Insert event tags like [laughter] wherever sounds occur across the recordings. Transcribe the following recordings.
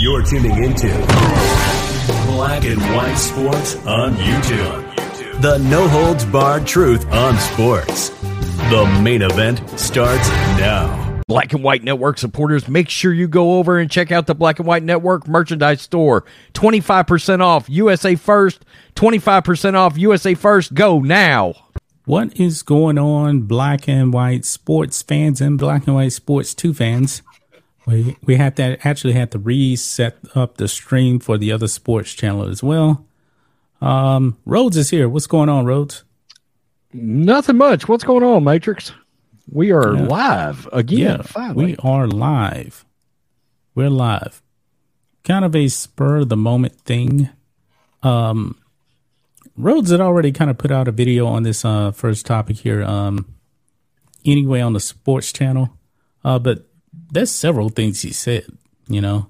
You're tuning into Black and White Sports on YouTube. The no holds barred truth on sports. The main event starts now. Black and White Network supporters, make sure you go over and check out the Black and White Network merchandise store. 25% off USA First, 25% off USA First. Go now. What is going on, Black and White sports fans and Black and White Sports 2 fans? We, we have to actually have to reset up the stream for the other sports channel as well. Um, Rhodes is here. What's going on, Rhodes? Nothing much. What's going on, Matrix? We are yeah. live again. Yeah, finally. we are live. We're live. Kind of a spur of the moment thing. Um, Rhodes had already kind of put out a video on this uh, first topic here. Um, anyway, on the sports channel, uh, but there's several things he said. You know.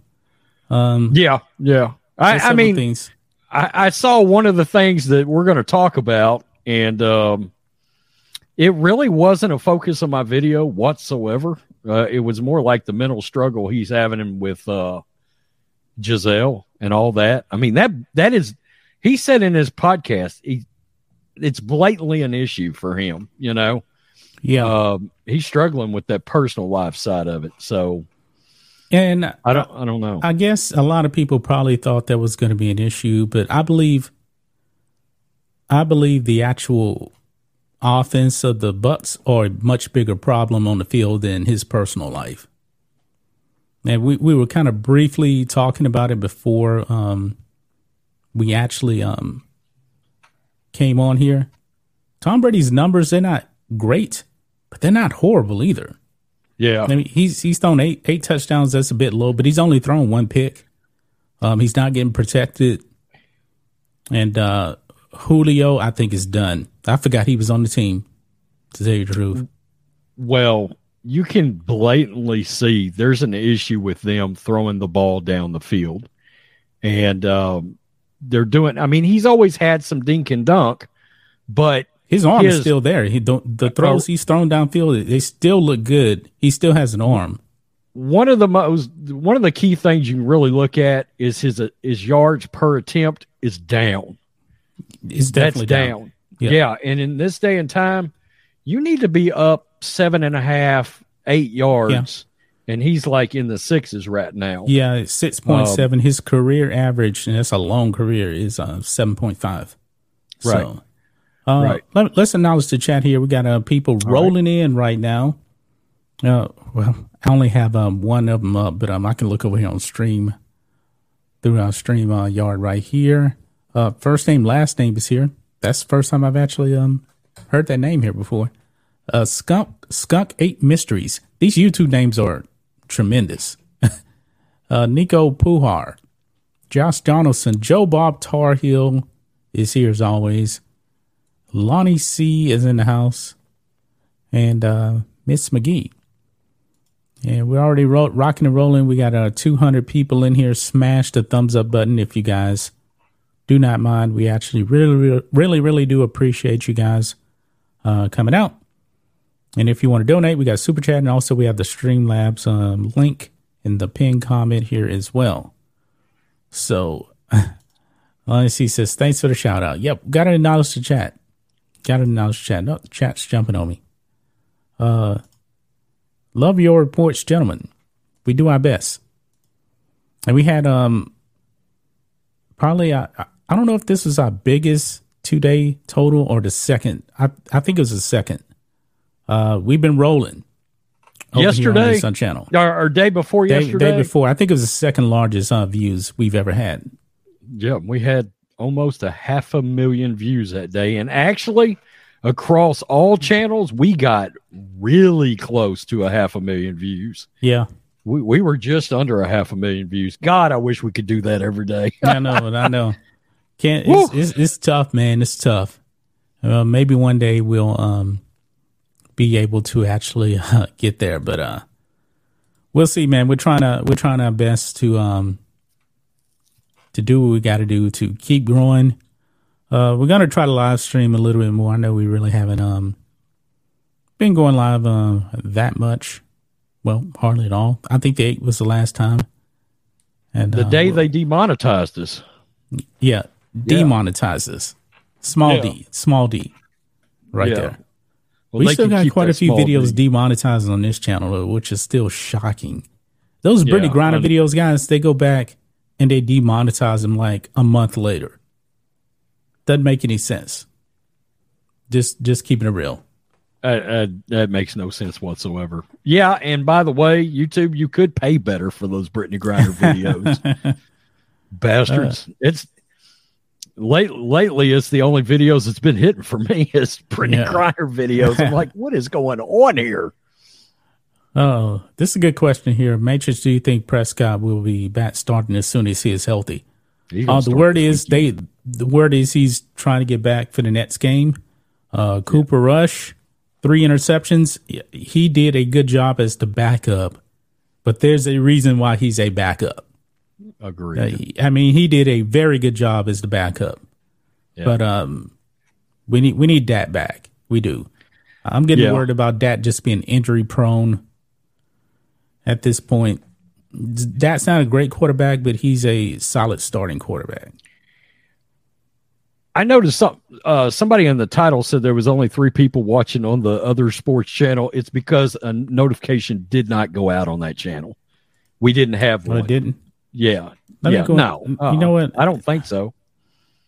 Um, yeah, yeah. I, I mean, things. I, I saw one of the things that we're going to talk about, and um, it really wasn't a focus of my video whatsoever. Uh, it was more like the mental struggle he's having with uh, Gisele and all that. I mean that that is he said in his podcast he it's blatantly an issue for him. You know, yeah, uh, he's struggling with that personal life side of it. So, and I don't I don't know. I guess a lot of people probably thought that was going to be an issue, but I believe I believe the actual offense of the Bucks are a much bigger problem on the field than his personal life. And we, we were kind of briefly talking about it before um, we actually um, came on here. Tom Brady's numbers, they're not great, but they're not horrible either. Yeah. I mean, he's he's thrown eight eight touchdowns. That's a bit low, but he's only thrown one pick. Um, he's not getting protected. And uh, Julio, I think, is done. I forgot he was on the team. To tell you the truth. Well, you can blatantly see there's an issue with them throwing the ball down the field, and um, they're doing. I mean, he's always had some dink and dunk, but his arm his, is still there. He don't the throws uh, he's thrown downfield. They still look good. He still has an arm. One of the most one of the key things you can really look at is his his yards per attempt is down. It's definitely That's down. down. Yeah. yeah. And in this day and time, you need to be up seven and a half, eight yards. Yeah. And he's like in the sixes right now. Yeah, six point um, seven. His career average, and that's a long career, is uh, seven point five. Right. So, uh, right. Let, us acknowledge the chat here. We got uh, people rolling right. in right now. Uh, well, I only have um, one of them up, but um, I can look over here on stream through our stream uh, yard right here. Uh, first name, last name is here. That's the first time I've actually um heard that name here before. Uh, Skunk Skunk Eight Mysteries. These YouTube names are tremendous. [laughs] uh, Nico Puhar, Josh Donaldson, Joe Bob Tarhill is here as always. Lonnie C is in the house, and uh, Miss McGee. And we're already ro- rocking and rolling. We got uh, 200 people in here. Smash the thumbs up button if you guys do not mind. We actually really, really, really, really do appreciate you guys uh, coming out. And if you want to donate, we got Super Chat, and also we have the Streamlabs um, link in the pin comment here as well. So, [laughs] let's see, says, thanks for the shout out. Yep, got to acknowledge the chat. Got to acknowledge the chat. No, the chat's jumping on me. Uh, love your reports, gentlemen. We do our best. And we had um probably uh, I don't know if this was our biggest two day total or the second. I I think it was the second. Uh, we've been rolling. Yesterday, Sun Channel, or, or, day before day, yesterday, day before. I think it was the second largest uh, views we've ever had. Yeah, we had almost a half a million views that day, and actually, across all channels, we got really close to a half a million views. Yeah, We we were just under a half a million views. God, I wish we could do that every day. [laughs] I know, I know. Can't. It's, it's, it's tough, man. It's tough. Uh, maybe one day we'll um be able to actually uh, [laughs] get there, but uh, we'll see, man. We're trying to we're trying our best to um to do what we got to do to keep growing. Uh, we're gonna try to live stream a little bit more. I know we really haven't um been going live uh, that much. Well, hardly at all. I think the eight was the last time. And the uh, day they demonetized us. Yeah, demonetized yeah. us. Small yeah. D, small D, right yeah. there. Well, we still got quite a few videos D. demonetized on this channel, which is still shocking. Those yeah, Brittney Griner videos, guys, they go back and they demonetize them like a month later. Doesn't make any sense. Just, just keeping it real. Uh, uh, that makes no sense whatsoever. Yeah, and by the way, YouTube, you could pay better for those Brittney Griner videos. [laughs] Bastards! Uh, it's late lately. It's the only videos that's been hitting for me is Brittney yeah. Griner videos. I'm like, what is going on here? Oh, this is a good question here. Matrix, do you think Prescott will be back starting as soon as he is healthy? Uh, the word is they. The word is he's trying to get back for the next game. Uh, Cooper yeah. Rush three interceptions. He did a good job as the backup, but there's a reason why he's a backup. Agreed. Uh, I mean, he did a very good job as the backup, yeah. but um, we need we need Dak back. We do. I'm getting yeah. worried about Dak just being injury prone at this point. That's not a great quarterback, but he's a solid starting quarterback. I noticed some uh, somebody in the title said there was only three people watching on the other sports channel. It's because a notification did not go out on that channel. We didn't have one. It didn't. Yeah. Let yeah. no. Uh, you know what? I don't think so.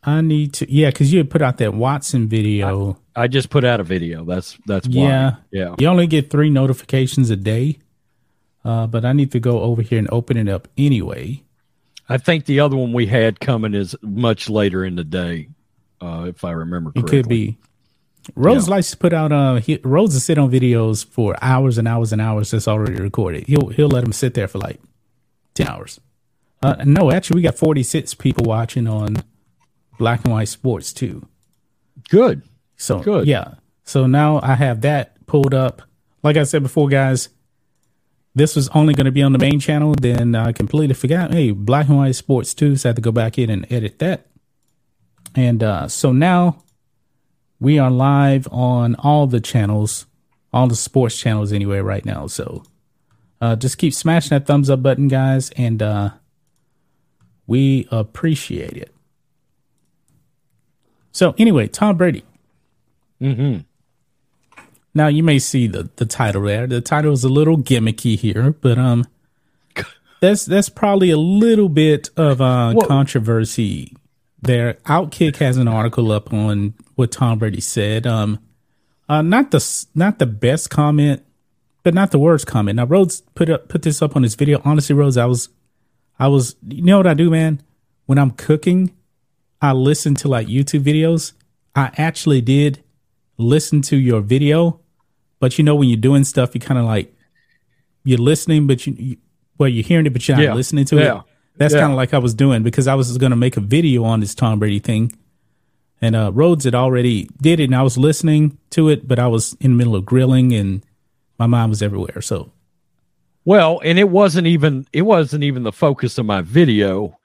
I need to. Yeah, because you had put out that Watson video. I, I, just put out a video. That's that's why. Yeah. Yeah. You only get three notifications a day. Uh, but I need to go over here and open it up anyway. I think the other one we had coming is much later in the day uh, if I remember correctly. It could be. Rhodes yeah. likes to put out. Uh, he, Rhodes will sit on videos for hours and hours and hours that's already recorded. He'll he'll let him sit there for like ten hours. Uh, no, actually, we got forty six people watching on Black and White Sports too. Good. So good. Yeah. So now I have that pulled up. Like I said before, guys, this was only going to be on the main channel. Then I completely forgot. Hey, Black and White Sports too. So I had to go back in and edit that. And uh, so now we are live on all the channels, all the sports channels anyway, right now. So uh, just keep smashing that thumbs up button, guys, and uh, we appreciate it. So anyway, Tom Brady. Mm-hmm. Now you may see the the title there. The title is a little gimmicky here, but um, [laughs] that's that's probably a little bit of uh, controversy there. Outkick has an article up on what Tom Brady said. Um, uh, not the not the best comment, but not the worst comment. Now Rhodes put up put this up on his video. Honestly, Rhodes, I was, I was. You know what I do, man? When I'm cooking, I listen to like YouTube videos. I actually did listen to your video, but you know when you're doing stuff, you kind of like you're listening, but you, you well you're hearing it, but you're not yeah. listening to yeah. it. That's yeah. kind of like I was doing because I was going to make a video on this Tom Brady thing. And uh, Rhodes had already did it, and I was listening to it, but I was in the middle of grilling, and my mind was everywhere. So, well, and it wasn't even it wasn't even the focus of my video.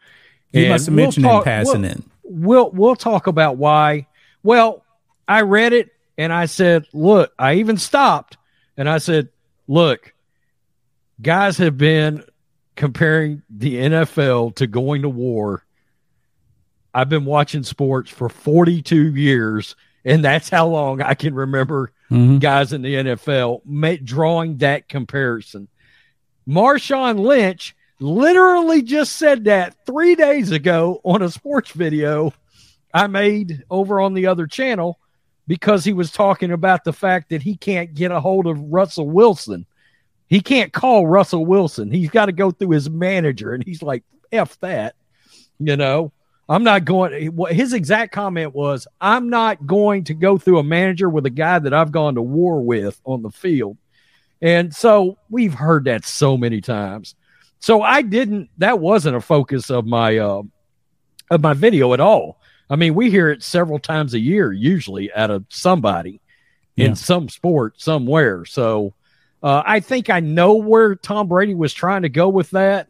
You and must have mentioned we'll talk, in passing. We'll, we'll we'll talk about why. Well, I read it and I said, "Look," I even stopped and I said, "Look, guys have been comparing the NFL to going to war. I've been watching sports for 42 years, and that's how long I can remember mm-hmm. guys in the NFL ma- drawing that comparison. Marshawn Lynch literally just said that three days ago on a sports video I made over on the other channel because he was talking about the fact that he can't get a hold of Russell Wilson. He can't call Russell Wilson. He's got to go through his manager. And he's like, F that. You know, I'm not going. His exact comment was, I'm not going to go through a manager with a guy that I've gone to war with on the field. And so we've heard that so many times. So I didn't that wasn't a focus of my uh of my video at all. I mean, we hear it several times a year, usually out of somebody yeah. in some sport somewhere. So uh, I think I know where Tom Brady was trying to go with that.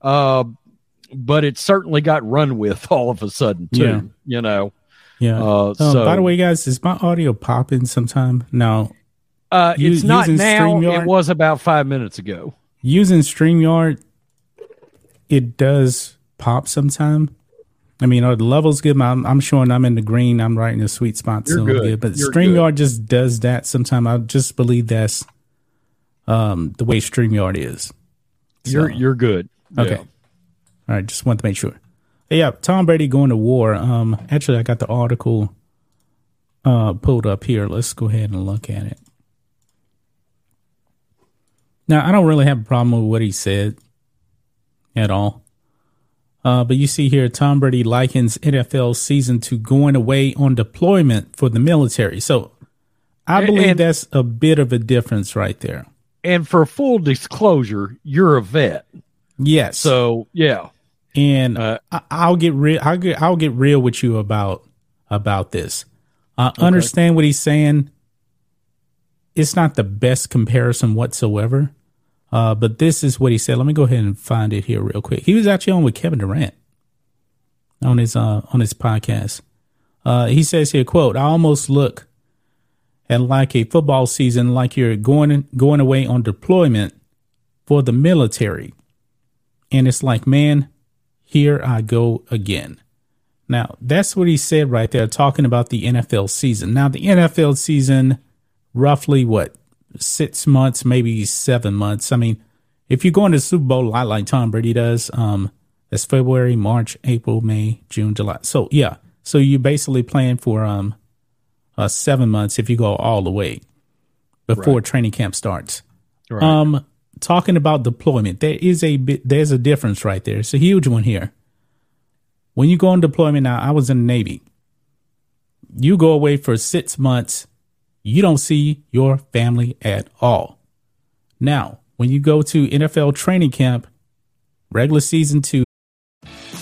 Uh, but it certainly got run with [laughs] all of a sudden too. Yeah. You know. Yeah. Uh, so, by the way, guys, is my audio popping sometime? No. Uh, it's not now. StreamYard, it was about five minutes ago. Using StreamYard, it does pop sometime. I mean, are the level's good. I'm, I'm showing I'm in the green. I'm right in the sweet spot. You're so good. good. But You're StreamYard good. just does that sometimes. I just believe that's um, the way StreamYard is. So, you're you're good. Okay. Yeah. All right, just want to make sure. Yeah, Tom Brady going to war. Um, actually, I got the article uh, pulled up here. Let's go ahead and look at it. Now, I don't really have a problem with what he said at all. Uh, but you see here, Tom Brady likens NFL season to going away on deployment for the military. So I believe and, that's a bit of a difference right there. And for full disclosure, you're a vet. Yes. So yeah and uh, I, will get real. I'll get I'll get real with you about about this. I okay. understand what he's saying. It's not the best comparison whatsoever, uh, but this is what he said. Let me go ahead and find it here real quick. He was actually on with Kevin Durant on his uh, on his podcast. Uh, he says here, "quote I almost look at like a football season, like you're going going away on deployment for the military." And it's like, man, here I go again. Now, that's what he said right there, talking about the NFL season. Now, the NFL season, roughly what, six months, maybe seven months. I mean, if you're going to Super Bowl a lot like Tom Brady does, um, that's February, March, April, May, June, July. So, yeah. So you're basically playing for um, uh, seven months if you go all the way before right. training camp starts. Right. Um, talking about deployment, there is a bit, there's a difference right there. It's a huge one here. When you go on deployment now, I was in the Navy. You go away for six months, you don't see your family at all. Now, when you go to NFL training camp, regular season two,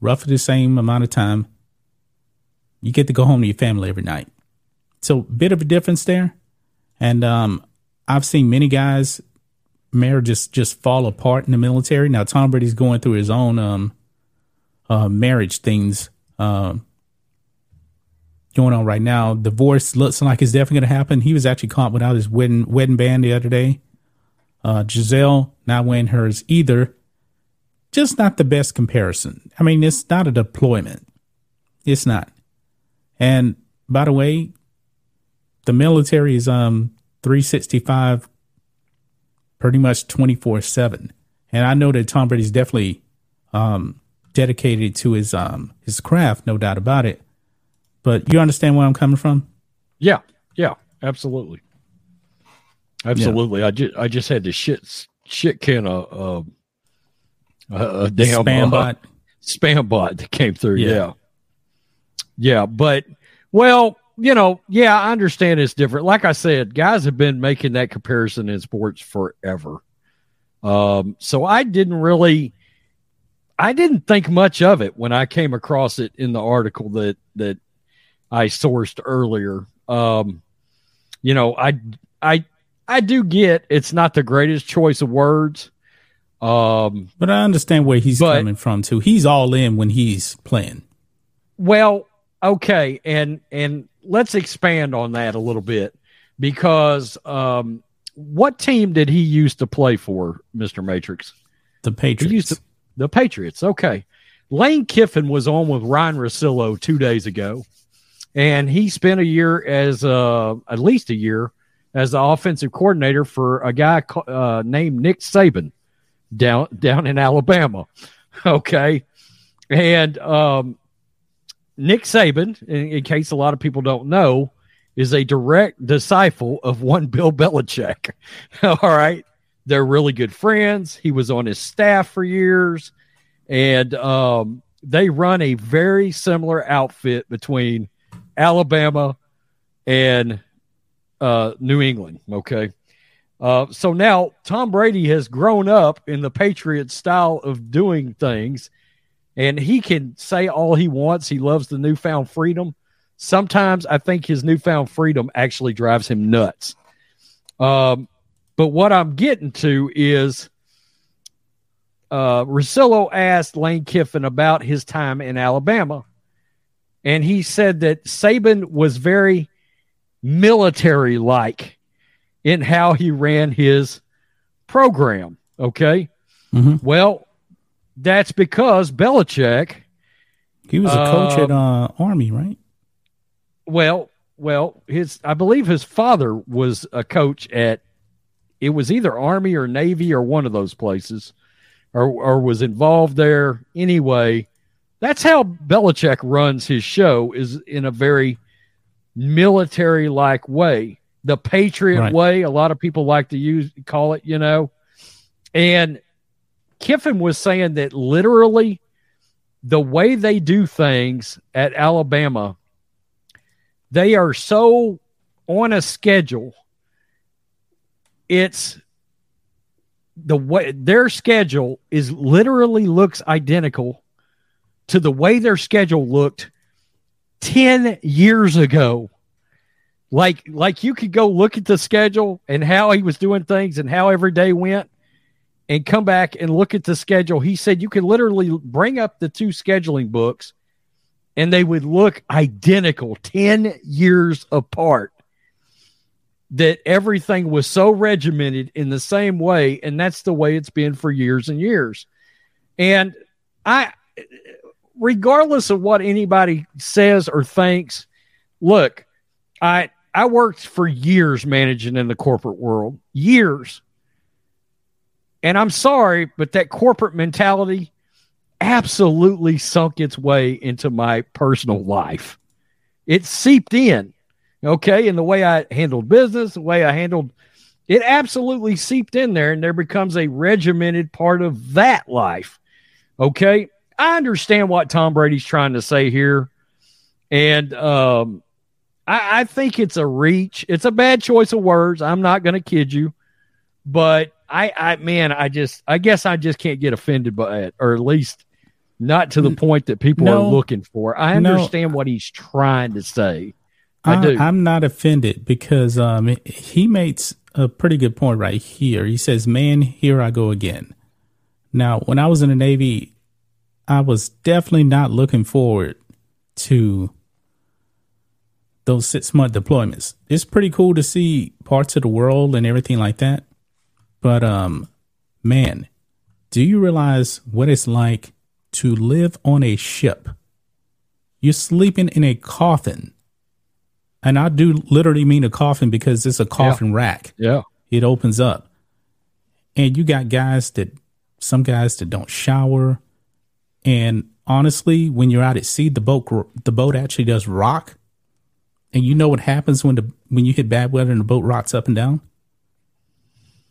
roughly the same amount of time. You get to go home to your family every night. So bit of a difference there. And um, I've seen many guys marriages just fall apart in the military. Now Tom Brady's going through his own um, uh, marriage things uh, going on right now. Divorce looks like it's definitely going to happen. He was actually caught without his wedding wedding band the other day. Uh, Gisele not wearing hers either just not the best comparison. I mean, it's not a deployment. It's not. And by the way, the military is um 365 pretty much 24/7. And I know that Tom Brady's definitely um dedicated to his um his craft, no doubt about it. But you understand where I'm coming from? Yeah. Yeah, absolutely. Absolutely. Yeah. I just I just had to shit shit can of uh, a damn spam uh, bot, [laughs] spam bot that came through. Yeah. yeah, yeah, but well, you know, yeah, I understand it's different. Like I said, guys have been making that comparison in sports forever. Um, so I didn't really, I didn't think much of it when I came across it in the article that that I sourced earlier. Um, you know, I I I do get it's not the greatest choice of words, um, but I understand where he's but, coming from too. He's all in when he's playing. Well, okay, and and let's expand on that a little bit because um, what team did he used to play for, Mister Matrix? The Patriots. To, the Patriots. Okay. Lane Kiffin was on with Ryen Russillo two days ago, and he spent a year as uh, at least a year as the offensive coordinator for a guy uh, named Nick Saban down down in Alabama. [laughs] Okay, and um, Nick Saban, in, in, case a lot of people don't know, is a direct disciple of one [laughs] Bill Belichick. [laughs] All right, they're really good friends. He was on his staff for years, and um, they run a very similar outfit between Alabama and uh, New England. Okay. Uh, so now Tom Brady has grown up in the Patriot style of doing things, and he can say all he wants. He loves the newfound freedom. Sometimes I think his newfound freedom actually drives him nuts. Um, but what I'm getting to is uh, Russillo asked Lane Kiffin about his time in Alabama, and he said that Saban was very military like in how he ran his program. Okay. Mm-hmm. Well, that's because Belichick. He was a coach uh, at uh, Army, right? Well, well, his I believe his father was a coach at it was either Army or Navy or one of those places, or or was involved there anyway. That's how Belichick runs his show is in a very military like way, the patriot right. way. A lot of people like to use call it, you know. And Kiffin was saying that literally the way they do things at Alabama, they are so on a schedule. It's the way their schedule is literally looks identical to the way their schedule looked 10 years ago. Like like you could go look at the schedule and how he was doing things and how every day went and come back and look at the schedule. He said you could literally bring up the two scheduling books and they would look identical 10 years apart. That everything was so regimented in the same way and that's the way it's been for years and years. And I regardless of what anybody says or thinks, look, I I worked for years managing in the corporate world, years. And I'm sorry, but that corporate mentality absolutely sunk its way into my personal life. It seeped in, okay, in the way I handled business, the way I handled it absolutely seeped in there and there becomes a regimented part of that life. Okay. I understand what Tom Brady's trying to say here, and um, I, I think it's a reach. It's a bad choice of words. I'm not going to kid you, but I, I, man, I just, I guess I just can't get offended by it, or at least not to the point that people no, are looking for. I understand no, what he's trying to say. I, I do. I'm not offended because um, he makes a pretty good point right here. He says, "Man, here I go again." Now, when I was in the Navy, I was definitely not looking forward to those six month deployments. It's pretty cool to see parts of the world and everything like that. But um man, do you realize what it's like to live on a ship? You're sleeping in a coffin. And I do literally mean a coffin because it's a coffin yeah. rack. Yeah. It opens up. And you got guys that some guys that don't shower, and honestly, when you're out at sea, the boat the boat actually does rock. And you know what happens when the when you hit bad weather and the boat rocks up and down?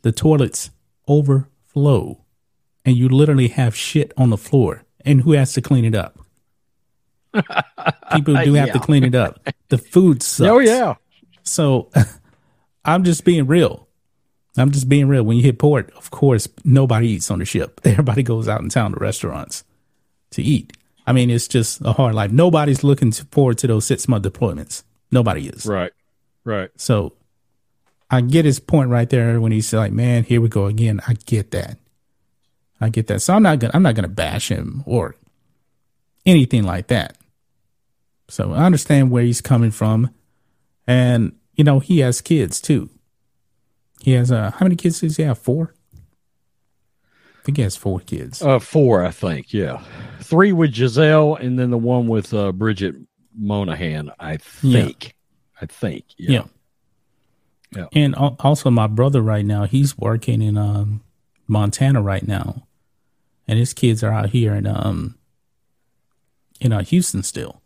The toilets overflow, and you literally have shit on the floor. And who has to clean it up? People [laughs] do have yeah. to clean it up. The food [laughs] oh, sucks. Oh yeah. So [laughs] I'm just being real. I'm just being real. When you hit port, of course, nobody eats on the ship. Everybody goes out in town to restaurants to eat. I mean, it's just a hard life. Nobody's looking forward to those six month deployments. Nobody is. Right. Right. So I get his point right there when he's like, "Man, here we go again." I get that. I get that. So I'm not gonna I'm not gonna bash him or anything like that. So I understand where he's coming from, and you know he has kids too. He has uh how many kids does he have? Four I think he has four kids. Uh, four, I think. Yeah, three with Gisele, and then the one with uh, Bridget Moynahan. I think. Yeah. I think. Yeah. yeah. Yeah. And also, my brother right now, he's working in um, Montana right now, and his kids are out here in um in uh, Houston still,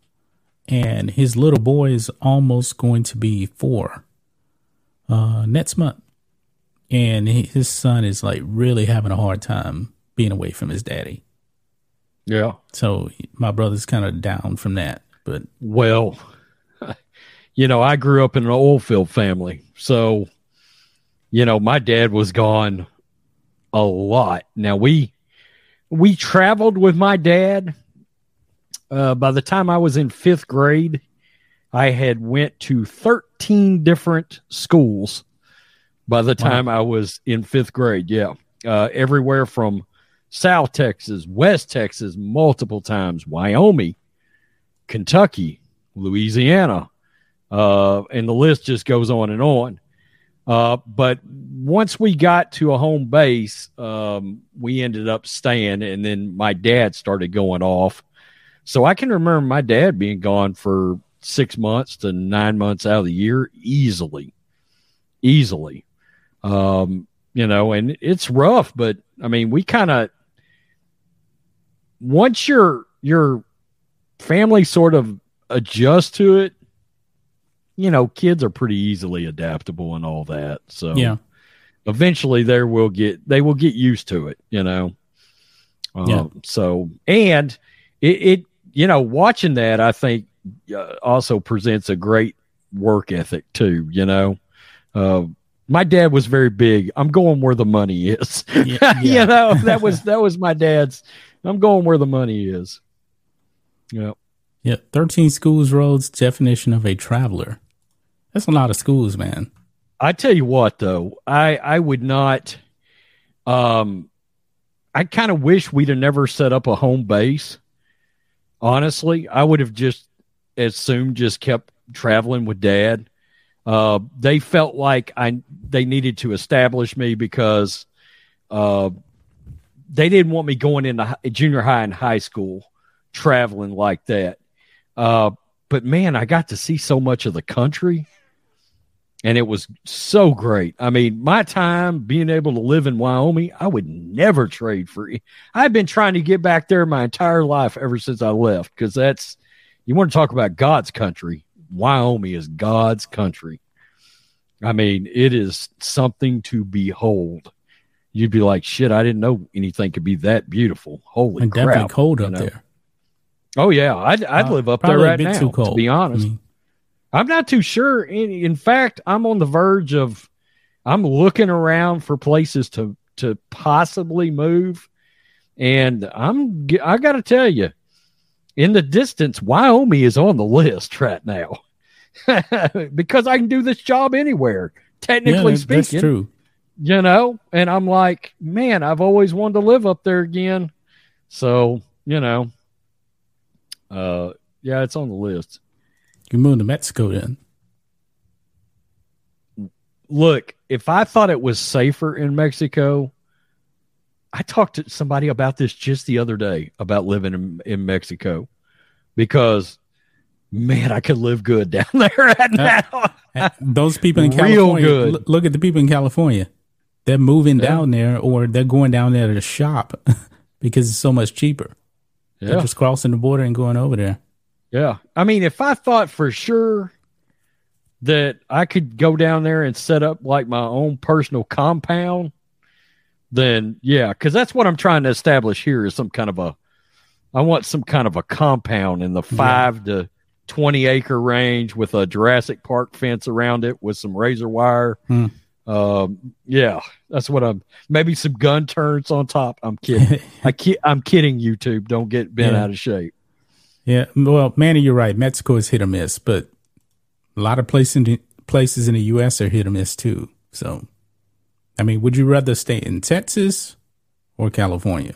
and his little boy is almost going to be four uh, next month, and his son is like really having a hard time being away from his daddy. Yeah. So my brother's kind of down from that, but well, you know, I grew up in an oil field family, so you know, my dad was gone a lot. Now we we traveled with my dad. Uh, by the time I was in fifth grade, I had went to thirteen different schools. By the time wow. I was in fifth grade, yeah, uh, everywhere from South Texas, West Texas, multiple times, Wyoming, Kentucky, Louisiana, uh, and the list just goes on and on. Uh, but once we got to a home base, um, we ended up staying, and then my dad started going off. So I can remember my dad being gone for six months to nine months out of the year easily, easily. Um, you know, and it's rough, but I mean, we kind of once your your family sort of adjust to it, you know, kids are pretty easily adaptable and all that. So yeah, eventually they will get they will get used to it. You know. Uh, yeah. So and it, it you know watching that I think uh, also presents a great work ethic too. You know. Uh, my dad was very big. I'm going where the money is. [laughs] Yeah, yeah. you know, that was that was my dad's. I'm going where the money is. Yeah. Yeah. 13 schools Rhodes definition of a traveler. That's a lot of schools, man. I tell you what, though, I I would not. Um, I kind of wish we'd have never set up a home base. Honestly, I would have just as soon just kept traveling with Dad. Uh, they felt like I they needed to establish me because uh, they didn't want me going into junior high and high school traveling like that. Uh, but man, I got to see so much of the country and it was so great. I mean, my time being able to live in Wyoming, I would never trade for. I've been trying to get back there my entire life ever since I left because that's you want to talk about God's country. Wyoming is God's country. I mean, it is something to behold. You'd be like, shit, I didn't know anything could be that beautiful. Holy and crap! Definitely cold up know? there. Oh yeah, I'd I'd uh, live up there right now. To be honest. Mean, I'm not too sure. In, in fact, I'm on the verge of I'm looking around for places to to possibly move, and I'm I got to tell you, in the distance, Wyoming is on the list right now [laughs] because I can do this job anywhere. Technically yeah, speaking, that's true. You know, and I'm like, man, I've always wanted to live up there again. So you know, uh, yeah, it's on the list. You move to Mexico then. Look, if I thought it was safer in Mexico, I talked to somebody about this just the other day about living in, in Mexico because man, I could live good [laughs] down there right now. Those people in [laughs] California, good. look at the people in California. They're moving yeah. down there or they're going down there to shop [laughs] because it's so much cheaper. Yeah. They're just crossing the border and going over there. Yeah. I mean, if I thought for sure that I could go down there and set up like my own personal compound, then yeah, because that's what I'm trying to establish here is some kind of a, I want some kind of a compound in the five yeah. to 20 acre range with a Jurassic Park fence around it with some razor wire. Hmm. Um, yeah, that's what I'm. Maybe some gun turns on top. I'm kidding. [laughs] I ki- I'm kidding. YouTube, don't get bent yeah. out of shape. Yeah, well, Manny, you're right. Mexico is hit or miss, but a lot of places in the, places in the U.S. are hit or miss too. So, I mean, would you rather stay in Texas or California,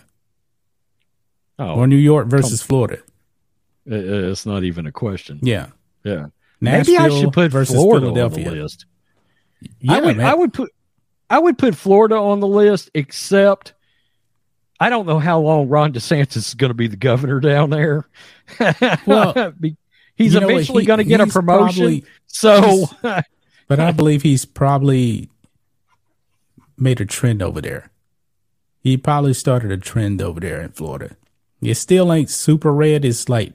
oh, or New York versus come, Florida? It's not even a question. Yeah, yeah. Nashville Maybe I should put Florida on the list. Yeah, I would. Man. I would put. I would put Florida on the list, except I don't know how long Ron DeSantis is going to be the governor down there. [laughs] Well, he's eventually going to get a promotion. Probably, so [laughs] but I believe he's probably made a trend over there. He probably started a trend over there in Florida. It still ain't super red. It's like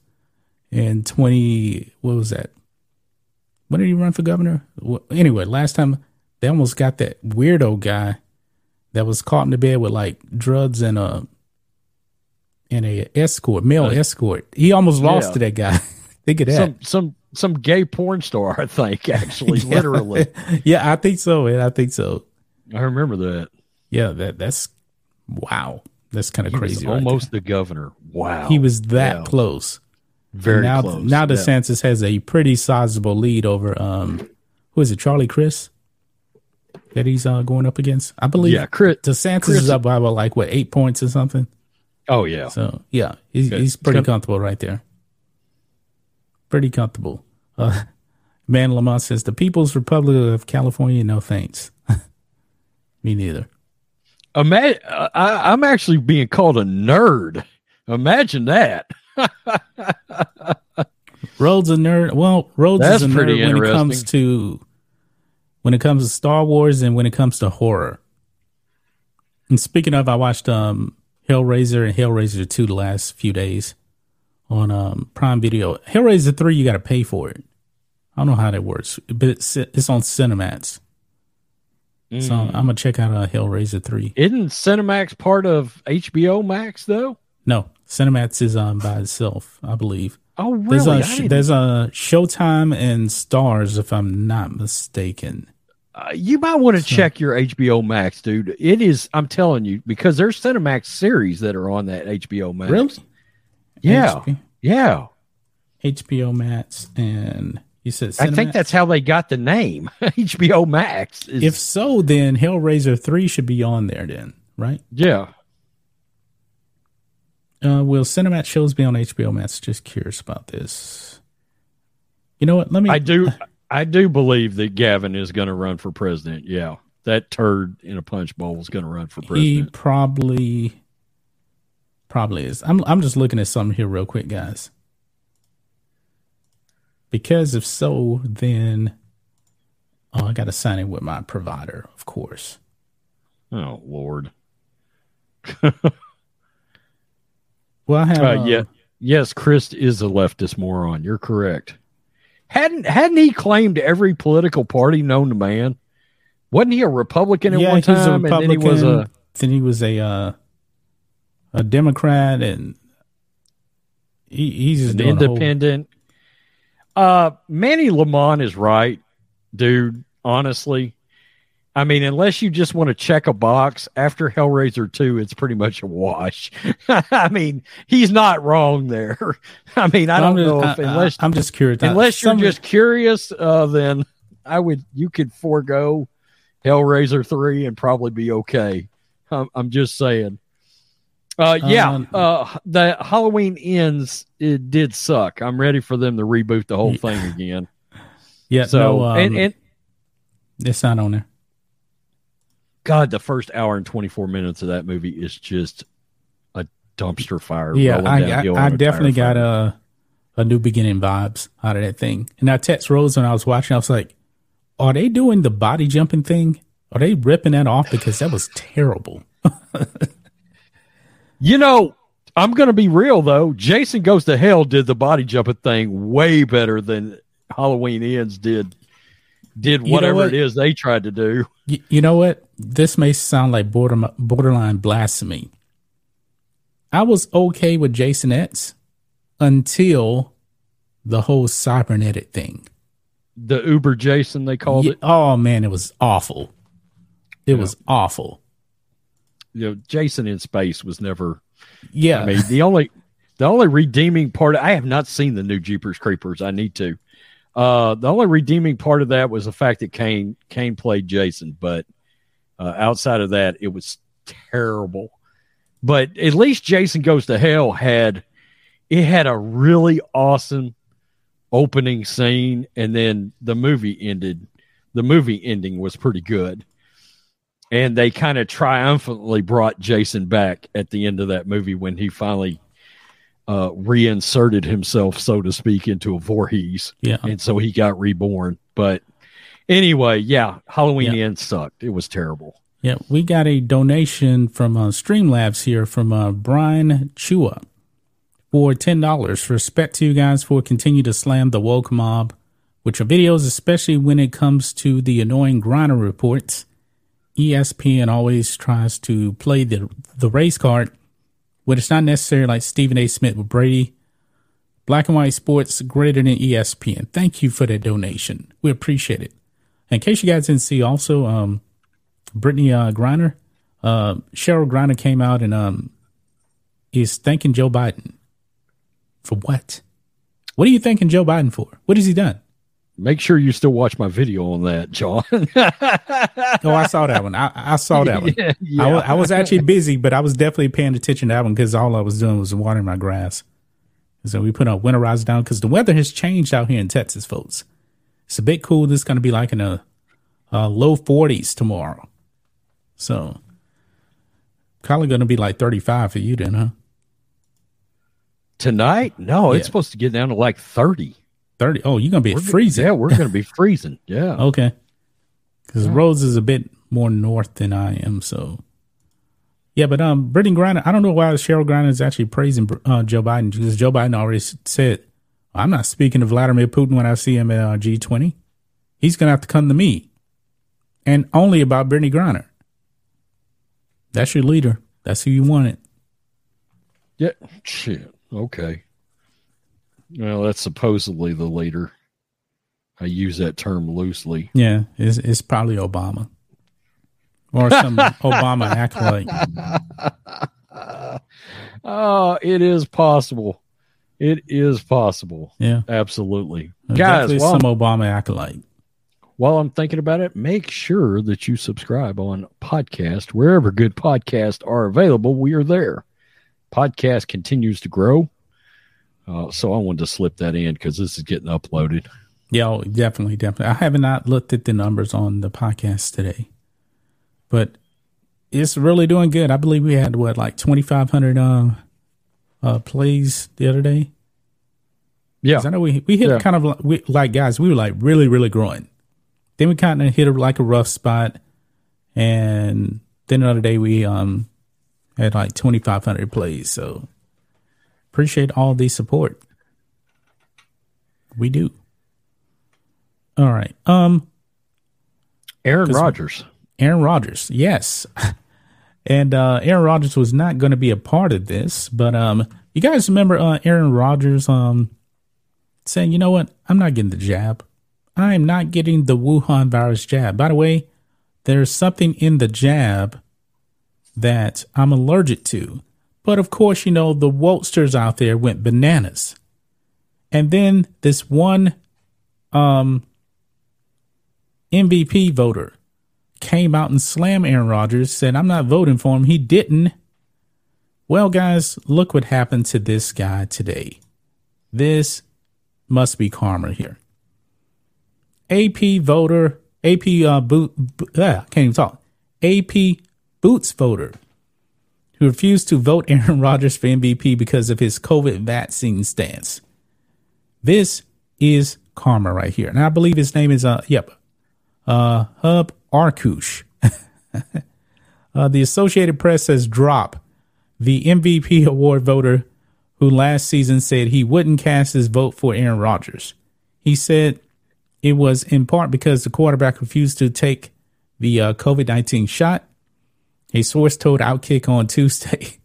in 20, what was that? When did he run for governor? Well, anyway, last time they almost got that weirdo guy that was caught in the bed with like drugs and a and a escort, male uh, escort. He almost lost yeah. to that guy. [laughs] think of that. Some some some gay porn star, I think, actually, [laughs] yeah. literally. yeah, I think so, man. I think so. I remember that. Yeah, that that's wow. That's kind of crazy. Right almost there. the governor. Wow. He was that yeah. close. Very now, close. Now DeSantis yeah. has a pretty sizable lead over um who is it, Charlie Crist That he's uh, going up against. I believe yeah, Crist, DeSantis Crist, is up by about like what eight points or something. Oh yeah. So yeah, he's, he's pretty comfortable right there. Pretty comfortable. Uh, [laughs] Man Lamont says the People's Republic of California, no thanks. [laughs] Me neither. Imagine, I, I'm actually being called a nerd. Imagine that. Rhodes a nerd. Well, Rhodes That's is a nerd when it comes to when it comes to Star Wars and when it comes to horror. And speaking of, I watched um, Hellraiser and Hellraiser 2 the last few days on um, Prime Video. Hellraiser 3, you got to pay for it. I don't know how that works, but it's, it's on Cinemax. Mm. So I'm gonna check out uh, Hellraiser three. Isn't Cinemax part of HBO Max though? No, Cinemax is on by itself, I believe. Oh, really? There's a, there's a Showtime and Stars, if I'm not mistaken. Uh, you might want to so, check your HBO Max, dude. It is, I'm telling you, because there's Cinemax series that are on that HBO Max. Really? Yeah. Yeah. HBO Max and you said Cinemax? I think that's how they got the name [laughs] HBO Max. Is, if so, then Hellraiser 3 should be on there then, right? Yeah. Uh, will Cinemax shows be on HBO Max? Just curious about this. You know what? Let me. I do. I do believe that Gavin is going to run for president. Yeah, that turd in a punch bowl is going to run for president. He probably, probably is. I'm. I'm just looking at something here real quick, guys. Because if so, then oh, I got to sign in with my provider, of course. Oh Lord. [laughs] Well, I have. Uh, yeah, yes, Crist is a leftist moron. You're correct. Hadn't hadn't he claimed every political party known to man? Wasn't he a Republican at yeah, one time? and then he was a then he was a uh, a Democrat, and he, he's just an independent. Whole... Uh, Manny Lamont is right, dude. Honestly, I mean, unless you just want to check a box after Hellraiser 2, it's pretty much a wash. [laughs] I mean, he's not wrong there. [laughs] I mean, I don't just, know if unless I, am just curious. Unless you're just curious, uh, then I would you could forego Hellraiser 3 and probably be okay. I'm, I'm just saying. Uh, yeah, um, uh, the Halloween ends. It did suck. I'm ready for them to reboot the whole thing again. [laughs] Yeah. So no, um, and, and it's not on there. God, the first hour and 24 minutes of that movie is just a dumpster fire. Yeah, I, I, I definitely got a, a new beginning vibes out of that thing. And I text Rhodes when I was watching, I was like, are they doing the body jumping thing? Are they ripping that off? Because that was terrible. [laughs] you know, I'm going to be real though. Jason Goes to Hell did the body jumping thing way better than Halloween Ends did did whatever what? it is they tried to do. You, you know what? This may sound like border, borderline blasphemy. I was okay with Jason X until the whole cybernetic thing. The Uber Jason, they called yeah, it. Oh man, it was awful. It yeah. was awful. You know, Jason in space was never. Yeah, I mean, the only the only redeeming part, I have not seen the new Jeepers Creepers. I need to. Uh, the only redeeming part of that was the fact that Kane Kane played Jason, but uh, outside of that, it was terrible. But at least Jason Goes to Hell had it had a really awesome opening scene, and then the movie ended. The movie ending was pretty good, and they kind of triumphantly brought Jason back at the end of that movie when he finally uh, reinserted himself, so to speak, into a Voorhees. Yeah. And so he got reborn. But anyway, yeah, Halloween yeah. End sucked. It was terrible. Yeah, we got a donation from uh, Streamlabs here from uh, Brian Chua for $10. Respect to you guys for continue to slam the woke mob with your videos, especially when it comes to the annoying Griner reports. ESPN always tries to play the the race card but it's not necessarily like Stephen A. Smith with Brady. Black and white sports greater than ESPN. Thank you for that donation. We appreciate it. In case you guys didn't see, also, um, Brittney uh, Griner, uh, Cherelle Griner came out and um, is thanking Joe Biden for what? What are you thanking Joe Biden for? What has he done? Make sure you still watch my video on that, John. [laughs] oh, I saw that one. I, I saw that one. Yeah, [laughs] yeah. I, was, I, was actually busy, but I was definitely paying attention to that one because all I was doing was watering my grass. So we put our winterizer down because the weather has changed out here in Texas, folks. It's a bit cool. This is going to be like in a, a low 40s tomorrow. So probably going to be like 35 for you then, huh? Tonight? No, yeah. it's supposed to get down to like 30. 30. Oh, you're going to be we're freezing. yeah, we're going to be [laughs] freezing. Yeah. okay. Because yeah. Rose is a bit more north than I am. So, yeah, but um, Brittney Griner, I don't know why Cherelle Griner is actually praising uh, Joe Biden because Joe Biden already said, I'm not speaking to Vladimir Putin when I see him at uh, G20. He's going to have to come to me. And only about Brittney Griner. That's your leader. That's who you wanted. Yeah. Shit. Okay. Well, that's supposedly the leader. I use that term loosely. Yeah, it's, it's probably Obama or some [laughs] Obama acolyte. [laughs] Oh, it is possible. It is possible. Yeah, absolutely, guys. While, some Obama acolyte. While I'm thinking about it, make sure that you subscribe on podcast wherever good podcasts are available. We are there. Podcast continues to grow. Uh, so I wanted to slip that in because this is getting uploaded. Yeah, oh, definitely, definitely. I have not looked at the numbers on the podcast today, but it's really doing good. I believe we had what like twenty five hundred uh, uh, plays the other day. Yeah, I know we we hit yeah. kind of we, like guys. We were like really really growing. Then we kind of hit a, like a rough spot, and then another day we um had like twenty five hundred plays. So Appreciate all the support. We do. All right. Um Aaron Rodgers. Aaron Rodgers. Yes. [laughs] and uh Aaron Rodgers was not going to be a part of this, but um you guys remember uh Aaron Rodgers um saying, "You know what? I'm not getting the jab. I am not getting the Wuhan virus jab. By the way, there's something in the jab that I'm allergic to. But of course, you know, the Wokesters out there went bananas. And then this one um, MVP voter came out and slammed Aaron Rodgers, said, I'm not voting for him. He didn't. Well, guys, look what happened to this guy today. This must be karma here. AP voter, AP uh, boot, uh, can't even talk. AP Boots voter who refused to vote Aaron [laughs] Rodgers for MVP because of his COVID vaccine stance. This is karma right here. And I believe his name is, uh, yep, uh, Hub Arkush. [laughs] uh, the Associated Press has dropped the MVP [laughs] award voter who last season said he wouldn't cast his vote for Aaron Rodgers. He said it was in part because the quarterback refused to take the uh, COVID 19 shot a source told Outkick on Tuesday.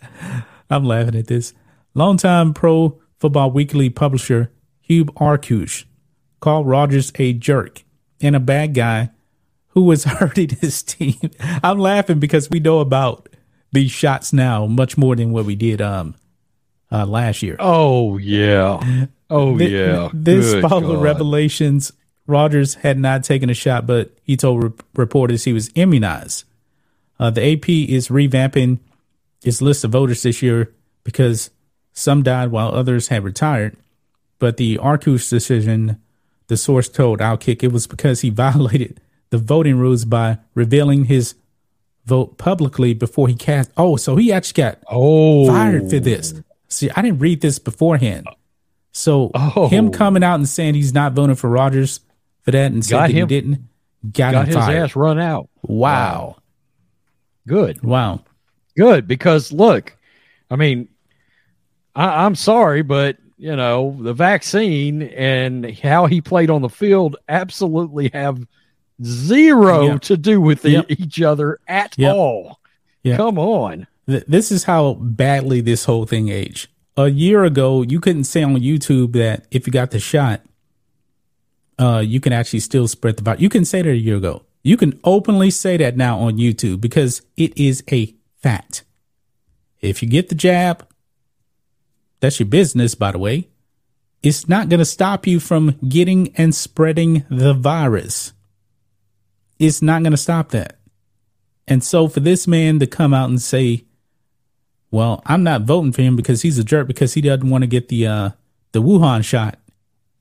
[laughs] I'm laughing at this. Longtime Pro Football Weekly publisher Hub Arkush called Rodgers a jerk and a bad guy who was [laughs] hurting his team. I'm laughing because we know about these shots now much more than what we did um uh, last year. Oh yeah. Oh Th- yeah. This Good followed God. revelations. Rodgers had not taken a shot, but he told re- reporters he was immunized. Uh, the AP is revamping its list of voters this year because some died while others had retired. But the Arkush decision, the source told Outkick, it was because he [laughs] violated the voting rules by revealing his vote publicly before he cast. Oh, so he actually got Oh fired for this. Oh. See, I didn't read this beforehand. So Oh. him coming out and saying he's not voting for Rodgers for that and said Got that he didn't got, got him his fired. ass run out. Wow. Good. Wow. Good. Because look, I mean, I, I'm sorry, but you know, the vaccine and how he played on the field absolutely have zero Yep. to do with Yep. each other at Yep. all. Come on. Th- This is how badly this whole thing aged. A year ago, you couldn't say on YouTube that if you got the shot, uh, you can actually still spread the virus. You can say that a year ago. You can openly say that now on YouTube because it is a fact. If you get the jab, that's your business, by the way. It's not going to stop you from getting and spreading the virus. It's not going to stop that. And so for this man to come out and say, well, I'm not voting for him because he's a jerk because he doesn't want to get the uh the Wuhan shot.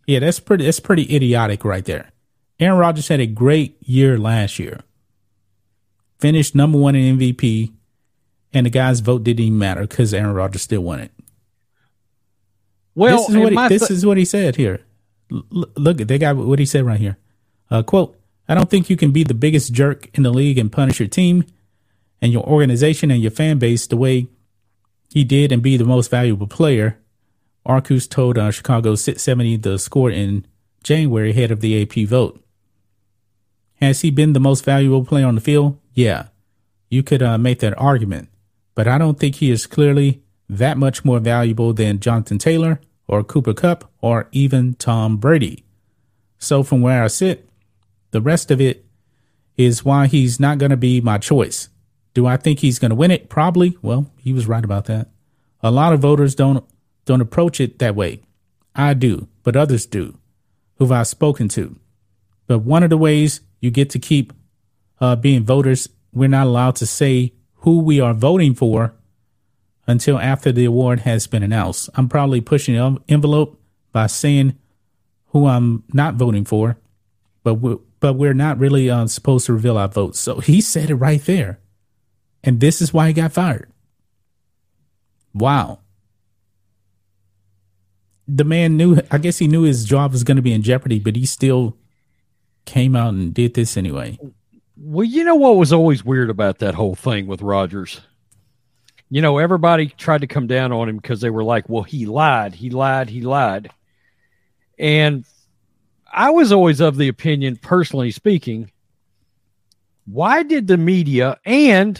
Yeah, that's pretty that's pretty idiotic right there. Aaron Rodgers had a great year last year. Finished number one in MVP, and the guy's vote didn't even matter because Aaron Rodgers still won it. Well, this is what he, this th- is what he said here. L- look, they got what he said right here. Uh, quote: I don't think you can be the biggest jerk in the league and punish your team and your organization and your fan base the way he did and be the most valuable player. Arkush told uh, Chicago 670 the score in January ahead of the AP vote. Has he been the most valuable player on the field? Yeah, you could uh, make that argument, but I don't think he is clearly that much more valuable than Jonathan Taylor or Cooper Kupp or even Tom Brady. So from where I sit, the rest of it is why he's not going to be my choice. Do I think he's going to win it? Probably. Well, he was right about that. A lot of voters don't don't approach it that way. I do, but others do, who I've spoken to. But one of the ways you get to keep uh, being voters, we're not allowed to say who we are voting for until after the award has been announced. I'm probably pushing the envelope by saying who I'm not voting for, but but we're not really uh, supposed to reveal our votes. So he said it right there, and this is why he got fired. Wow. The man knew. I guess he knew his job was going to be in jeopardy, but he still came out and did this anyway. Well, you know what was always weird about that whole thing with Rodgers? You know, everybody tried to come down on him because they were like, well, he lied, he lied, he lied. And I was always of the opinion, personally speaking, why did the media and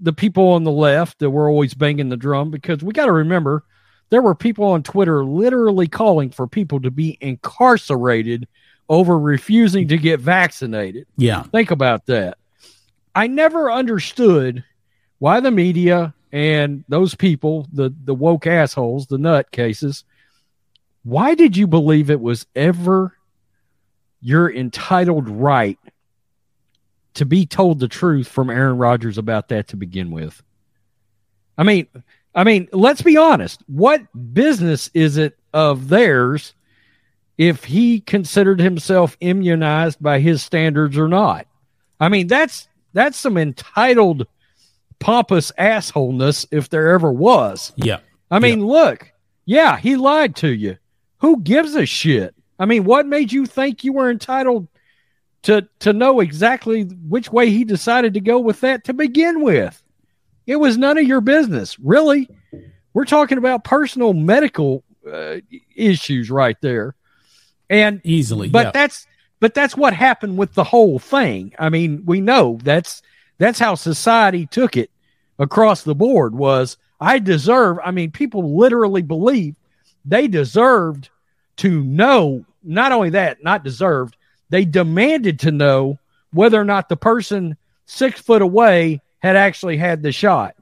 the people on the left that were always banging the drum? Because we got to remember, there were people on Twitter literally calling for people to be incarcerated over refusing to get vaccinated. Yeah. Think about that. I never understood why the media and those people, the the woke assholes, the nut cases, why did you believe it was ever your entitled right to be told the truth from Aaron Rodgers about that to begin with? I mean, I mean, let's be honest. What business is it of theirs if he considered himself immunized by his standards or not? I mean, that's that's some entitled pompous assholeness if there ever was. Yeah. I mean, look, yeah, he lied to you. Who gives a shit? I mean, what made you think you were entitled to to know exactly which way he decided to go with that to begin with? It was none of your business, really. We're talking about personal medical uh, issues right there, and Easily. but yeah. that's but that's what happened with the whole thing. I mean, we know that's that's how society took it across the board was I deserve I mean, people literally believe they deserved to know not only that, not deserved, they demanded to know whether or not the person six foot away had actually had the shot.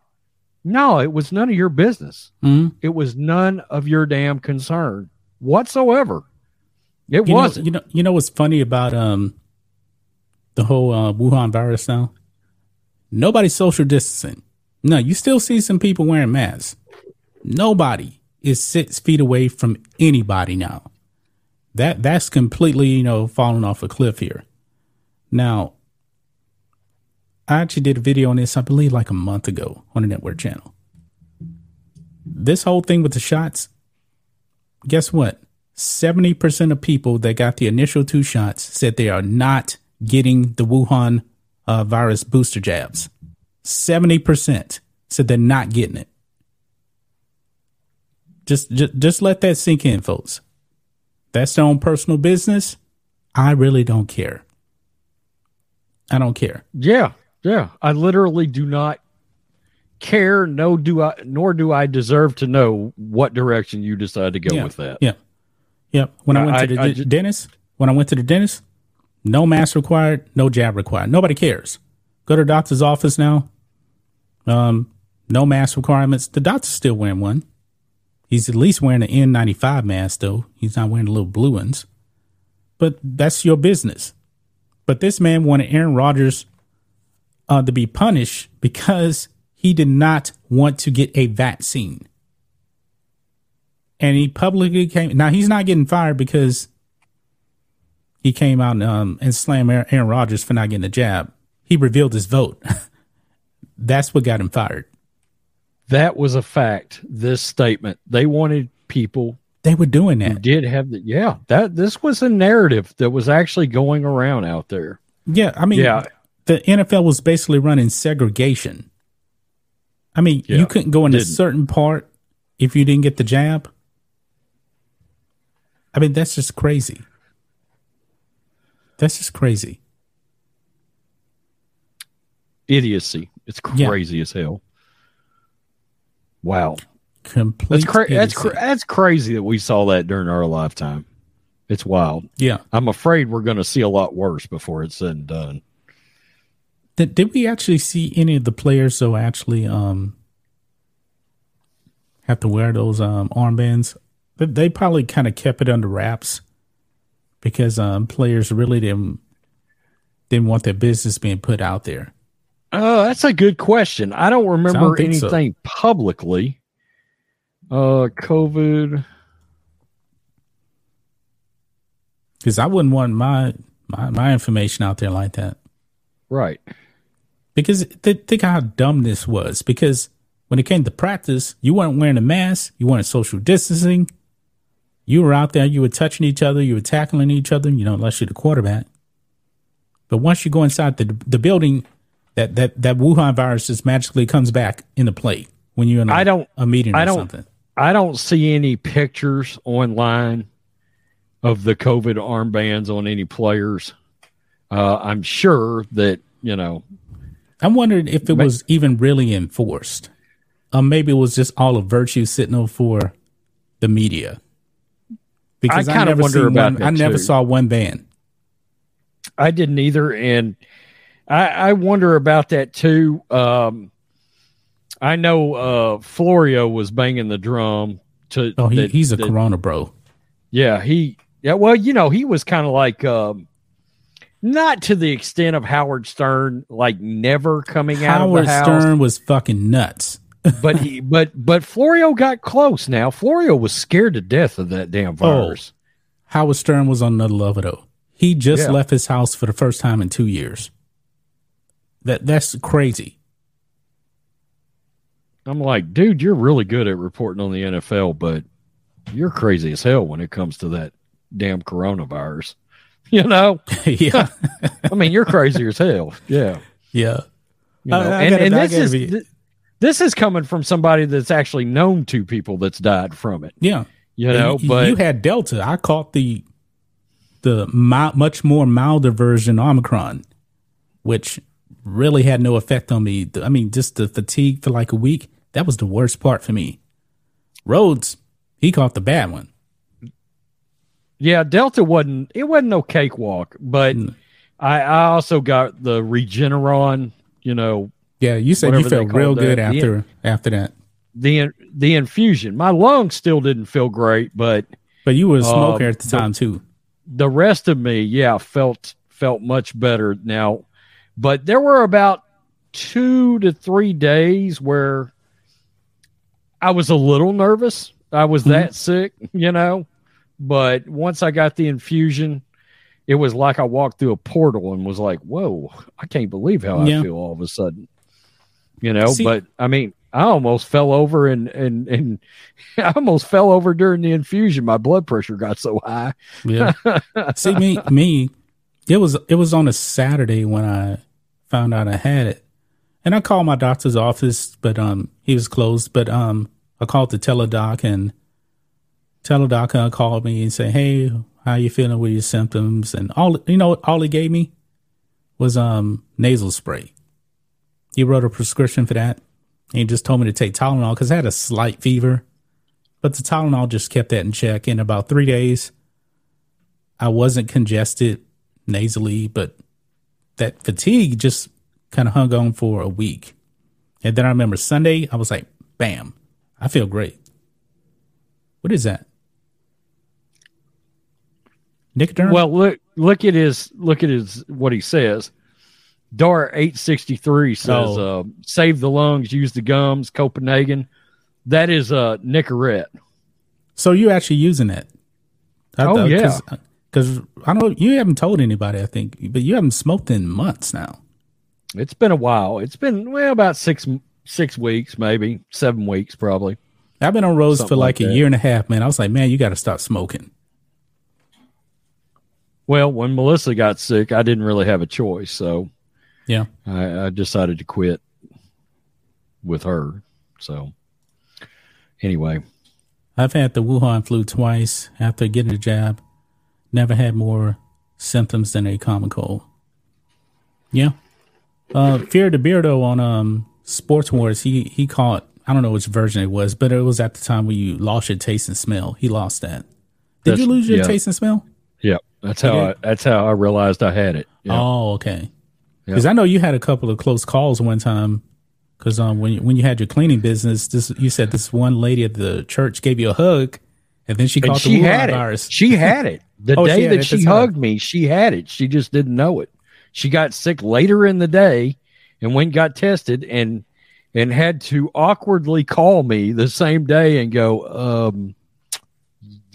No, it was none of your business. Mm-hmm. It was none of your damn concern whatsoever. It you wasn't. Know, you know, you know what's funny about um the whole uh, Wuhan virus now? Nobody's social distancing. No, you still see some people wearing masks. Nobody is six feet away from anybody now. That that's completely, you know, falling off a cliff here. Now, I actually did a video on this, I believe, like a month ago on the network channel. This whole thing with the shots, guess what? 70% of people that got the initial two shots said they are not getting the Wuhan uh, virus booster jabs. 70% said they're not getting it. Just, just, just let that sink in, folks. That's their own personal business. I really don't care. I don't care. Yeah, yeah. I literally do not care. No, do I. Nor do I deserve to know what direction you decide to go yeah, with that. Yeah, yeah. When I went to the I, I dentist, when I went to the dentist, no mask required, no jab required. Nobody cares. Go to the doctor's office now. Um, no mask requirements. The doctor's still wearing one. He's at least wearing an N95 mask, though. He's not wearing the little blue ones. But that's your business. But this man wanted Aaron Rodgers uh, to be punished because he did not want to get a vaccine. And he publicly came. Now, he's not getting fired because he came out and, um, and slammed Aaron Rodgers for not getting a jab. He revealed his vote. [laughs] That's what got him fired. That was a fact. This statement. They wanted people. They were doing that. Did have the yeah. That this was a narrative that was actually going around out there. Yeah, I mean, yeah. The NFL was basically running segregation. I mean, yeah, you couldn't go in a certain part if you didn't get the jab. I mean, that's just crazy. That's just crazy. Idiocy. It's crazy yeah. as hell. Wow. Complete that's, cra- that's, cra- that's crazy that we saw that during our lifetime. It's wild. Yeah. I'm afraid we're going to see a lot worse before it's said and done. Did, did we actually see any of the players though actually um have to wear those um armbands? They, they probably kind of kept it under wraps because um players really didn't didn't want their business being put out there. Oh, that's a good question. I don't remember I don't anything so. publicly. Uh, COVID. Because I wouldn't want my, my my information out there like that. Right. Because th- think how dumb this was. Because when it came to practice, you weren't wearing a mask. You weren't social distancing. You were out there. You were touching each other. You were tackling each other. You know, unless you're the quarterback. But once you go inside the the building, that that that Wuhan virus just magically comes back into play when you're in a, I don't, a meeting I or don't, something. I don't see any pictures online of the COVID armbands on any players. Uh, I'm sure that you know. I'm wondering if it was even really enforced. Um, maybe it was just all a virtue signal for the media. Because I kind of wonder about one, I never too. saw one band. I didn't either, and I, I wonder about that too. Um, I know uh, Florio was banging the drum to. Oh, he, that, he's a that, Corona bro. Yeah, he. Yeah, well, you know, he was kind of like, um, not to the extent of Howard Stern, like never coming Howard out of the house. Howard Stern was fucking nuts. [laughs] but he, but but Florio got close. Now Florio was scared to death of that damn oh, virus. Oh, Howard Stern was on another level though. He just yeah. left his house for the first time in two years. That that's crazy. I'm like, dude, you're really good at reporting on the NFL, but you're crazy as hell when it comes to that damn coronavirus. [laughs] You know? [laughs] yeah. [laughs] I mean, you're crazy as hell. Yeah. Yeah. You know? I, I and, gotta, and this is be... this is coming from somebody that's actually known two people that's died from it. Yeah. You know, you, but you had Delta. I caught the the much more milder version Omicron, which really had no effect on me. I mean, just the fatigue for like a week, that was the worst part for me. Rhodes, he caught the bad one. Yeah, Delta wasn't it wasn't no cakewalk, but mm. I, I also got the Regeneron, you know, Yeah, you said you felt real good that. after the, after that. The the infusion, my lungs still didn't feel great, but but you were a smoker uh, at the time too. The rest of me, yeah, felt felt much better now. But there were about two to three days where I was a little nervous. I was that mm-hmm. sick, you know. But once I got the infusion, it was like I walked through a portal and was like, "Whoa, I can't believe how yeah. I feel all of a sudden." You know, See, but I mean, I almost fell over and and and [laughs] I almost fell over during the infusion. My blood pressure got so high. yeah. See me [laughs] me, it was it was on a Saturday when I found out I had it, and I called my doctor's office, but um he was closed. But um I called the teledoc and teledoc called me and said, "Hey, how you feeling with your symptoms?" And all you know, all he gave me was um nasal spray. He wrote a prescription for that. And he just told me to take Tylenol because I had a slight fever, but the Tylenol just kept that in check. In about three days, I wasn't congested nasally, but that fatigue just kind of hung on for a week. And then I remember Sunday, I was like, bam, I feel great. What is that? Nick Durham? Well, look, look at his, look at his, what he says. Dart 863 says, oh. uh, save the lungs, use the gums, Copenhagen. That is uh, Nicorette. So you actually using it? I, oh, yeah. Because I don't you haven't told anybody, I think, but you haven't smoked in months now. It's been a while. It's been, well, about six six weeks, maybe seven weeks, probably. I've been on Rhodes Something for like, like a year and a half, man. I was like, man, you got to stop smoking. Well, when Melissa got sick, I didn't really have a choice. So yeah. I, I decided to quit with her. So anyway. I've had the Wuhan flu twice after getting the jab. Never had more symptoms than a common cold. Yeah. Uh, Fear the Beardo on um, Sports Wars, he, he caught, I don't know which version it was, but it was at the time where you lost your taste and smell. He lost that. Did that's, you lose your yeah. taste and smell? Yeah. That's how I, that's how I realized I had it. Yeah. Oh, okay. Because yep. I know you had a couple of close calls one time. Because um, when you, when you had your cleaning business, this you said this one lady at the church gave you a hug, and then she caught she the had it. virus. She had it the oh, day she that she hugged me. She had it. She just didn't know it. She got sick later in the day, and went got tested, and and had to awkwardly call me the same day and go, um,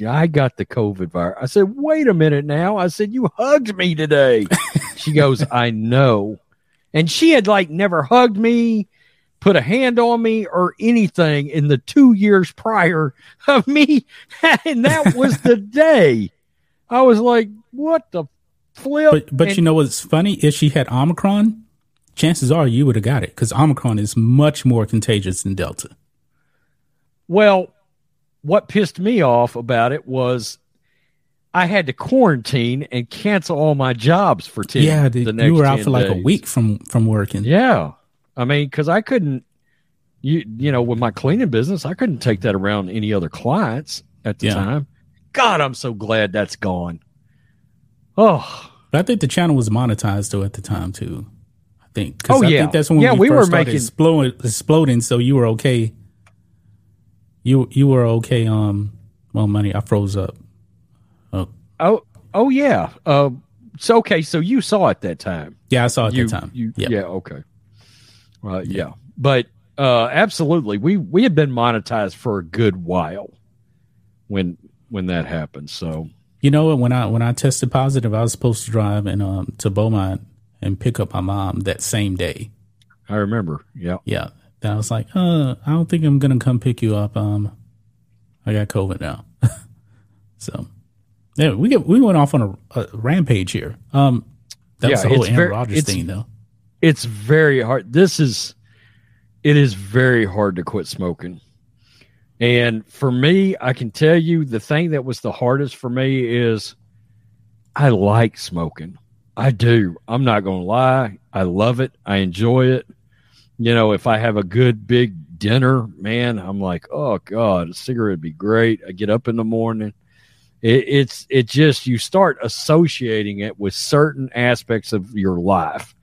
I got the COVID virus. I said, wait a minute now. I said, you hugged me today. [laughs] she goes, I know. And she had like never hugged me, put a hand on me, or anything in the two years prior of me. [laughs] And that was the [laughs] day. I was like, what the flip? But, but and, you know what's funny? If she had Omicron, chances are you would have got it because Omicron is much more contagious than Delta. Well, what pissed me off about it was I had to quarantine and cancel all my jobs for 10 yeah the, the you were out for like a week from from working yeah i mean because i couldn't you you know with my cleaning business i couldn't take that around any other clients at the yeah. time god i'm so glad that's gone oh but i think the channel was monetized though at the time too i think oh I yeah think that's when yeah we, we were making exploding, exploding so you were okay you you were okay. Um, well, money. I froze up. Oh, oh, oh yeah. Uh, so okay. So you saw it that time. Yeah, I saw it you, that time. You, yeah. yeah. Okay. Uh, yeah, but uh, absolutely, we we had been monetized for a good while when when that happened. So you know? When I when I tested positive, I was supposed to drive and um to Beaumont and pick up my mom that same day. I remember. Yeah. Yeah that I was like, uh, I don't think I'm gonna come pick you up. Um, I got COVID now. [laughs] so yeah, we get we went off on a, a rampage here. Um, that yeah, was the whole Aaron very, Rodgers thing, though. It's very hard. This is it is very hard to quit smoking. And for me, I can tell you the thing that was the hardest for me is I like smoking. I do. I'm not going to lie. I love it. I enjoy it you know, if I have a good big dinner, man, I'm like, oh god, a cigarette would be great. I get up in the morning. It, it's it just you start associating it with certain aspects of your life,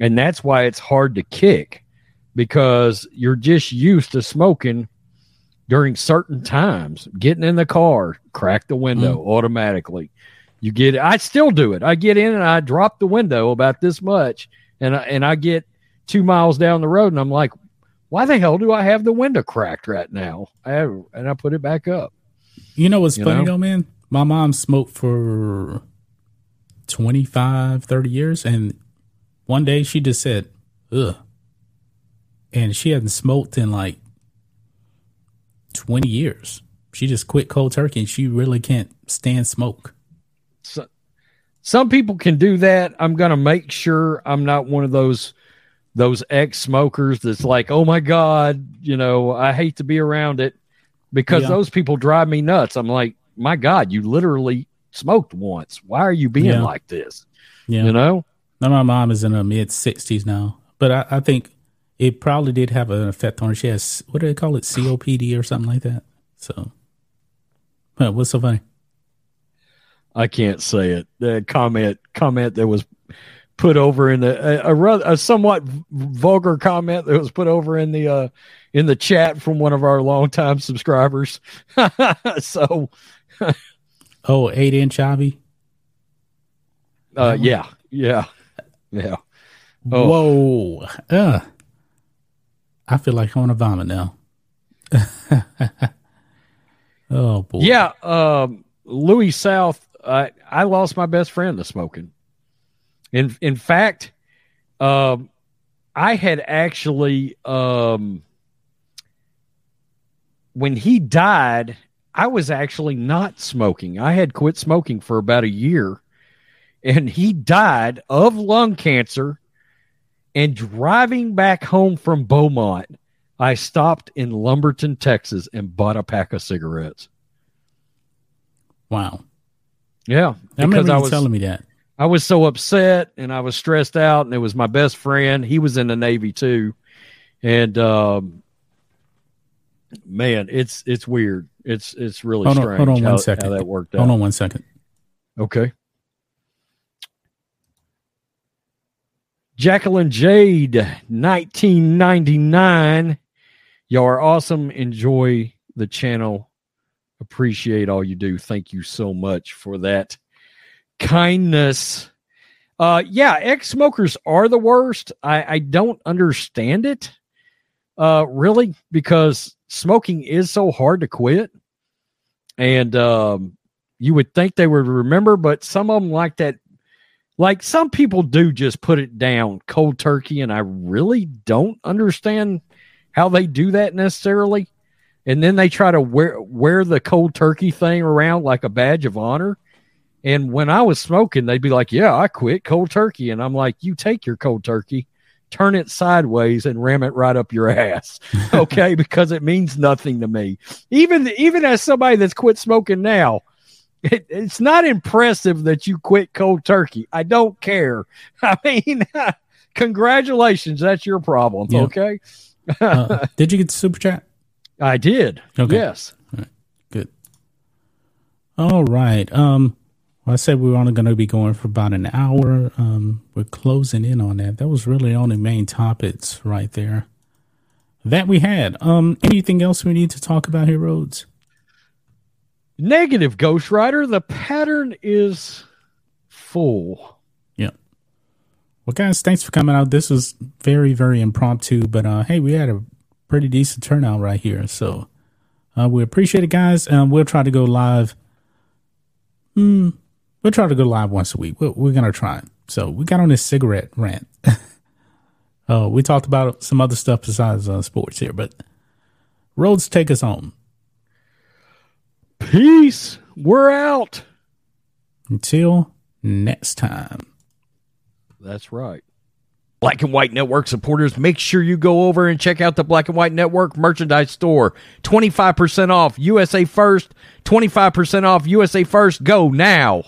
and that's why it's hard to kick. because you're just used to smoking during certain times. Getting in the car, crack the window mm. automatically. You get I still do it. I get in and I drop the window about this much, and I, and I get two miles down the road, and I'm like, why the hell do I have the window cracked right now? I have, and I put it back up. You know what's you funny know? though, man? My mom smoked for 25, 30 years, and one day she just said, "Ugh," and she hadn't smoked in like 20 years. She just quit cold turkey, and she really can't stand smoke. So, some people can do that. I'm gonna make sure I'm not one of those those ex smokers that's like, oh my God, you know, I hate to be around it because yeah. those people drive me nuts. I'm like, my God, you literally smoked once. Why are you being yeah. like this? Yeah. You know? Now, my mom is in her mid 60s now, but I, I, think it probably did have an effect on her. She has, what do they call it? COPD or something like that. So, what's so funny? I can't say it. The comment comment that was put over in the a, a, a, somewhat vulgar comment that was put over in the uh in the chat from one of our longtime subscribers. [laughs] so [laughs] Oh, eight inch Avi? Uh yeah, yeah, yeah. Oh. Whoa. Uh, I feel like I want to vomit now. [laughs] oh boy. Yeah, um Louis South, I I lost my best friend to smoking. In in fact, um, I had actually um, when he died, I was actually not smoking. I had quit smoking for about a year, and he died of lung cancer. And driving back home from Beaumont, I stopped in Lumberton, Texas, and bought a pack of cigarettes. Wow. Yeah, I remember I was telling me that. I was so upset and I was stressed out, and it was my best friend. He was in the Navy too, and um, man, it's it's weird. It's it's really hold strange. On, hold on how, one second. How that worked out. Hold on one second. Okay. Jacqueline Jade, 1999. Y'all are awesome. Enjoy the channel. Appreciate all you do. Thank you so much for that kindness. Uh, yeah, ex smokers are the worst. I, I don't understand it, uh, really, because smoking is so hard to quit. And um, you would think they would remember, but some of them like that. Like some people do just put it down cold turkey, and I really don't understand how they do that necessarily. And then they try to wear wear the cold turkey thing around like a badge of honor. And when I was smoking, they'd be like, Yeah, I quit cold turkey. And I'm like, You take your cold turkey, turn it sideways, and ram it right up your [laughs] ass. Okay. because it means nothing to me. Even, even as somebody that's quit smoking now, it, it's not impressive that you quit cold turkey. I don't care. [laughs] I mean, [laughs] congratulations. That's your problem. Yeah. Okay. uh, did you get the super chat? [laughs] I did. Okay. Yes. Good. All right. Um, well, I said we were only going to be going for about an hour. Um, we're closing in on that. That was really only main topics right there that we had. Um, anything else we need to talk about here, Rhodes? Negative, Ghost Rider. The pattern is full. Yeah. Well, guys, thanks for coming out. This was very, very impromptu, but uh, hey, we had a pretty decent turnout right here. So uh, we appreciate it, guys. Um, we'll try to go live. Hmm We'll try to go live once a week. We're, we're gonna try. So we got on this cigarette rant. [laughs] uh, we talked about some other stuff besides uh, sports here, but Rhodes, take us home. Peace. We're out. Until next time. That's right. Black and White Network supporters, make sure you go over and check out the Black and White Network merchandise store. 25% off USA First, 25% off USA First. Go now.